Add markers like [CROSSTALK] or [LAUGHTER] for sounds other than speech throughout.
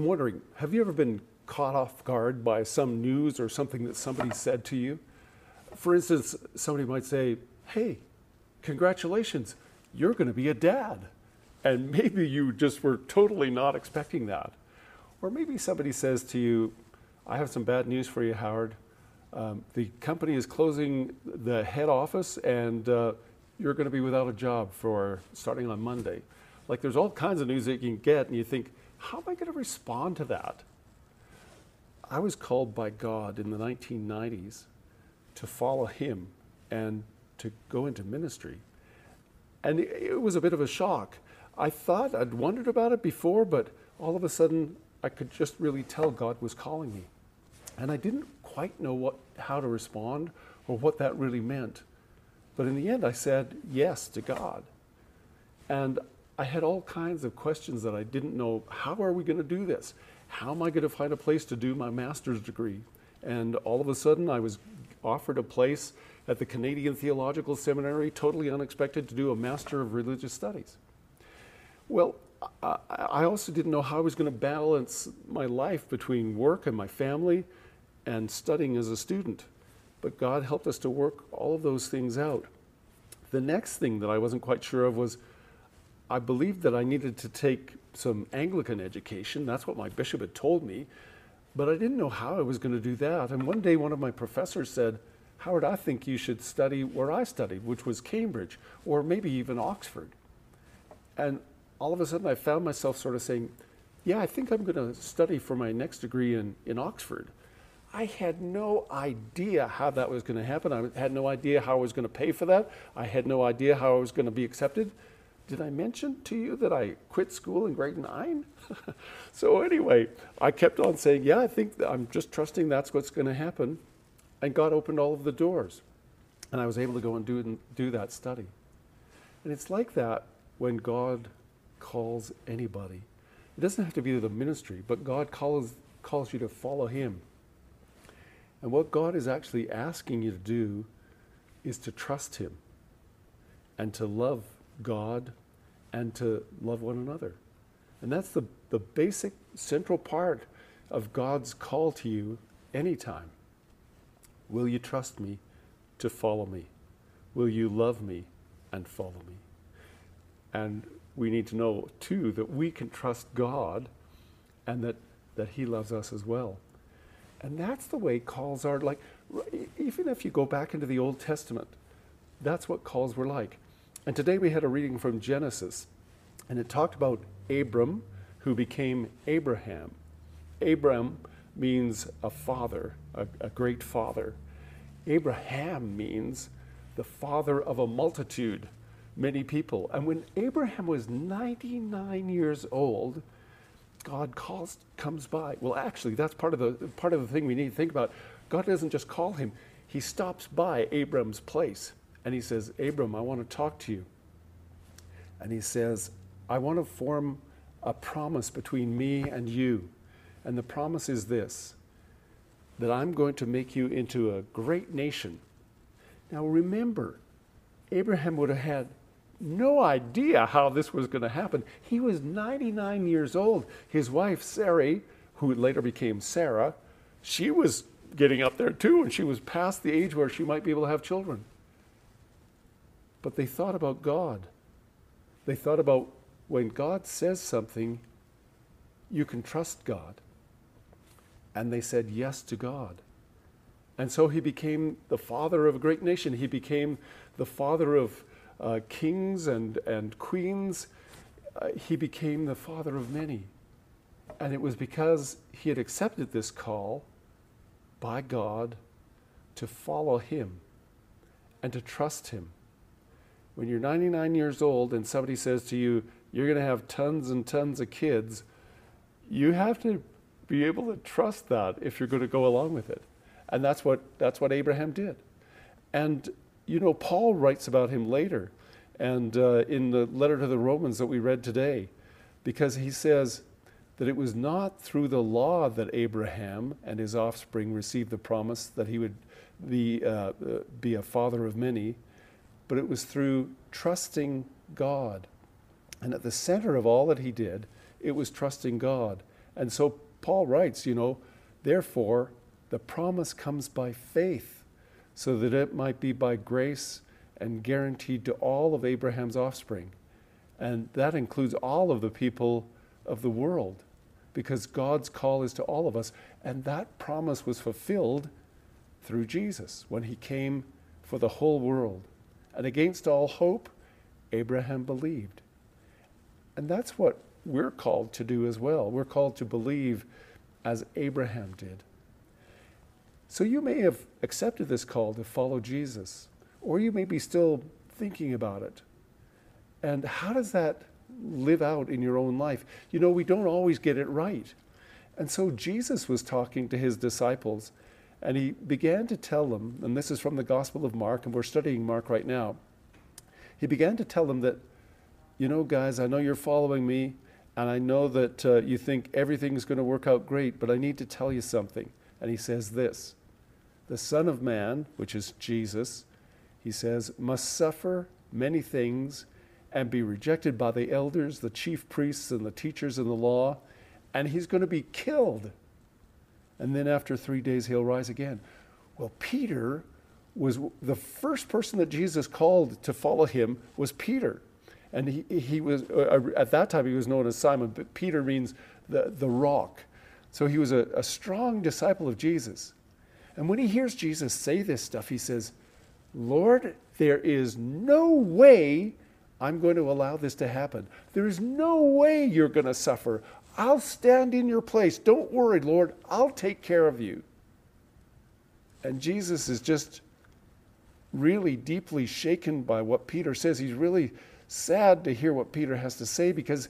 I'm wondering, have you ever been caught off guard by some news or something that somebody said to you? For instance, somebody might say, Hey, congratulations, you're going to be a dad. And maybe you just were totally not expecting that. Or maybe somebody says to you, I have some bad news for you, Howard. Um, the company is closing the head office and uh, you're going to be without a job for starting on Monday. Like there's all kinds of news that you can get, and you think, how am I going to respond to that? I was called by God in the 1990s to follow Him and to go into ministry. And it was a bit of a shock. I thought I'd wondered about it before, but all of a sudden I could just really tell God was calling me. And I didn't quite know what, how to respond or what that really meant. But in the end, I said yes to God. And I had all kinds of questions that I didn't know. How are we going to do this? How am I going to find a place to do my master's degree? And all of a sudden, I was offered a place at the Canadian Theological Seminary, totally unexpected, to do a Master of Religious Studies. Well, I also didn't know how I was going to balance my life between work and my family and studying as a student. But God helped us to work all of those things out. The next thing that I wasn't quite sure of was I believed that I needed to take some Anglican education. That's what my bishop had told me. But I didn't know how I was going to do that. And one day, one of my professors said, Howard, I think you should study where I studied, which was Cambridge, or maybe even Oxford. And all of a sudden, I found myself sort of saying, Yeah, I think I'm going to study for my next degree in, in Oxford. I had no idea how that was going to happen. I had no idea how I was going to pay for that. I had no idea how I was going to be accepted. Did I mention to you that I quit school in grade nine? [LAUGHS] so, anyway, I kept on saying, Yeah, I think I'm just trusting that's what's going to happen. And God opened all of the doors. And I was able to go and do, do that study. And it's like that when God calls anybody. It doesn't have to be the ministry, but God calls, calls you to follow Him. And what God is actually asking you to do is to trust Him and to love God and to love one another. And that's the, the basic central part of God's call to you anytime. Will you trust me to follow me? Will you love me and follow me? And we need to know, too, that we can trust God and that, that He loves us as well. And that's the way calls are like, even if you go back into the Old Testament, that's what calls were like. And today we had a reading from Genesis, and it talked about Abram, who became Abraham. Abram means a father, a, a great father. Abraham means the father of a multitude, many people. And when Abraham was 99 years old, God calls, comes by. Well, actually, that's part of the part of the thing we need to think about. God doesn't just call him; He stops by Abram's place and he says, "Abram, I want to talk to you." And he says, "I want to form a promise between me and you, and the promise is this: that I'm going to make you into a great nation." Now, remember, Abraham would have had no idea how this was going to happen. He was 99 years old. His wife, Sarai, who later became Sarah, she was getting up there too, and she was past the age where she might be able to have children. But they thought about God. They thought about when God says something, you can trust God. And they said yes to God. And so he became the father of a great nation. He became the father of uh, kings and, and queens, uh, he became the father of many. And it was because he had accepted this call by God to follow him and to trust him. When you're 99 years old and somebody says to you, you're going to have tons and tons of kids, you have to be able to trust that if you're going to go along with it. And that's what, that's what Abraham did. And you know, Paul writes about him later, and uh, in the letter to the Romans that we read today, because he says that it was not through the law that Abraham and his offspring received the promise that he would be, uh, uh be a father of many, but it was through trusting God. And at the center of all that he did, it was trusting God And so Paul writes, you know, therefore, the promise comes by faith, so that it might be by grace and guaranteed to all of Abraham's offspring. And that includes all of the people of the world, because God's call is to all of us. And that promise was fulfilled through Jesus when he came for the whole world. And against all hope, Abraham believed. And that's what we're called to do as well. We're called to believe as Abraham did. So you may have accepted this call to follow Jesus, or you may be still thinking about it. And how does that live out in your own life? You know, we don't always get it right. And so Jesus was talking to his disciples, and he began to tell them, and this is from the Gospel of Mark, and we're studying Mark right now. He began to tell them that, you know, guys, I know you're following me, and I know that uh, you think everything's going to work out great, but I need to tell you something. And he says this The Son of Man, which is Jesus, he says, must suffer many things and be rejected by the elders, the chief priests, and the teachers in the law, and he's going to be killed. And then after three days, he'll rise again. Well, Peter was the first person that Jesus called to follow him was Peter. And he, he was, uh, at that time, he was known as Simon, but Peter means the, the rock. So he was a, a strong disciple of Jesus. And when he hears Jesus say this stuff, he says, Lord, there is no way I'm going to allow this to happen. There is no way you're going to suffer. I'll stand in your place. Don't worry, Lord. I'll take care of you. And Jesus is just really deeply shaken by what Peter says. He's really sad to hear what Peter has to say because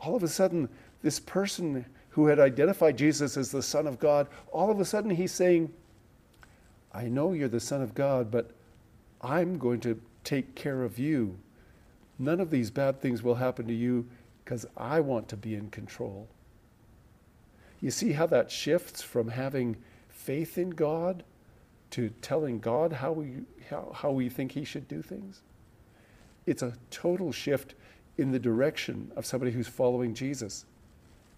all of a sudden, this person who had identified Jesus as the Son of God, all of a sudden he's saying, I know you're the Son of God, but I'm going to take care of you. None of these bad things will happen to you because I want to be in control. You see how that shifts from having faith in God to telling God how we, how, how we think He should do things? It's a total shift in the direction of somebody who's following Jesus.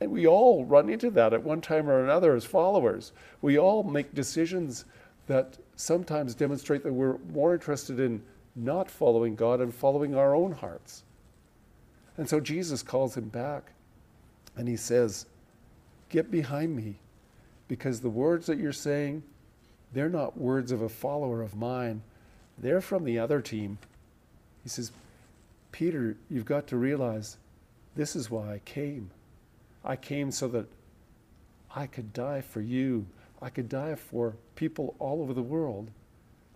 And we all run into that at one time or another as followers. We all make decisions that sometimes demonstrate that we're more interested in not following God and following our own hearts. And so Jesus calls him back and he says, Get behind me, because the words that you're saying, they're not words of a follower of mine, they're from the other team. He says, Peter, you've got to realize this is why I came. I came so that I could die for you. I could die for people all over the world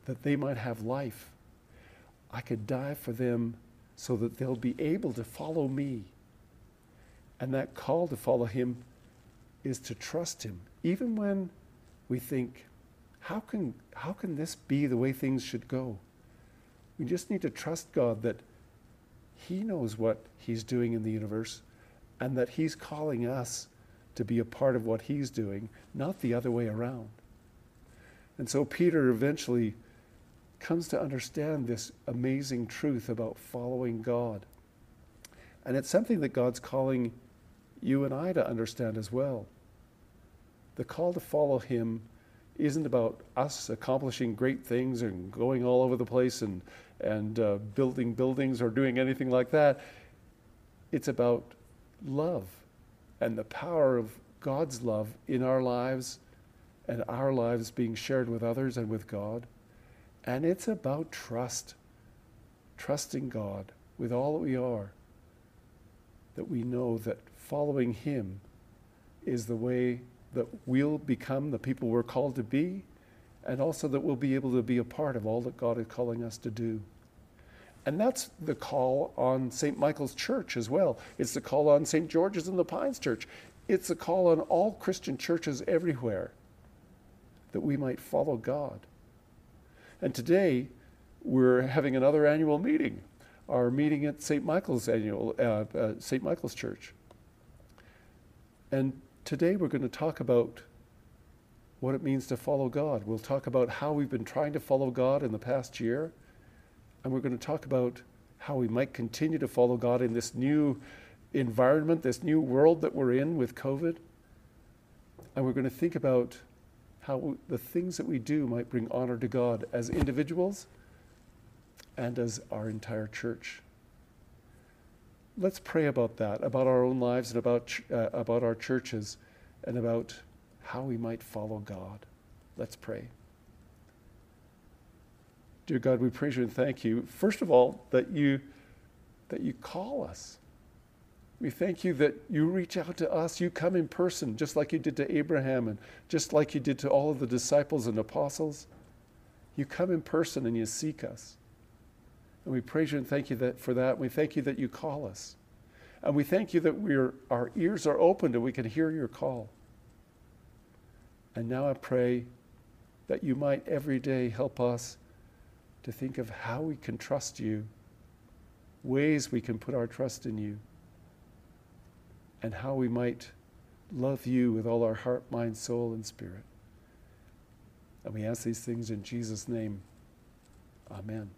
that they might have life. I could die for them so that they'll be able to follow me. And that call to follow him is to trust him, even when we think, how can, how can this be the way things should go? We just need to trust God that He knows what He's doing in the universe and that He's calling us to be a part of what He's doing, not the other way around. And so Peter eventually comes to understand this amazing truth about following God. And it's something that God's calling you and I to understand as well. The call to follow Him isn't about us accomplishing great things and going all over the place and and uh, building buildings or doing anything like that. It's about love and the power of God's love in our lives and our lives being shared with others and with God. And it's about trust, trusting God with all that we are, that we know that following Him is the way that we'll become the people we're called to be and also that we'll be able to be a part of all that God is calling us to do. And that's the call on St. Michael's Church as well. It's the call on St. George's and the Pines Church. It's the call on all Christian churches everywhere that we might follow God. And today, we're having another annual meeting, our meeting at St. Michael's annual, uh, uh, St. Michael's Church. And today we're going to talk about what it means to follow God. We'll talk about how we've been trying to follow God in the past year, and we're going to talk about how we might continue to follow God in this new environment, this new world that we're in with COVID. And we're going to think about how the things that we do might bring honor to God as individuals and as our entire church. Let's pray about that, about our own lives and about, uh, about our churches, and about how we might follow God. Let's pray. Dear God, we praise you and thank you, first of all, that you, that you call us. We thank you that you reach out to us. You come in person, just like you did to Abraham and just like you did to all of the disciples and apostles. You come in person and you seek us. And we praise you and thank you that, for that. We thank you that you call us. And we thank you that we're, our ears are opened and we can hear your call. And now I pray that you might every day help us to think of how we can trust you, ways we can put our trust in you and how we might love you with all our heart, mind, soul, and spirit. And we ask these things in Jesus' name. Amen.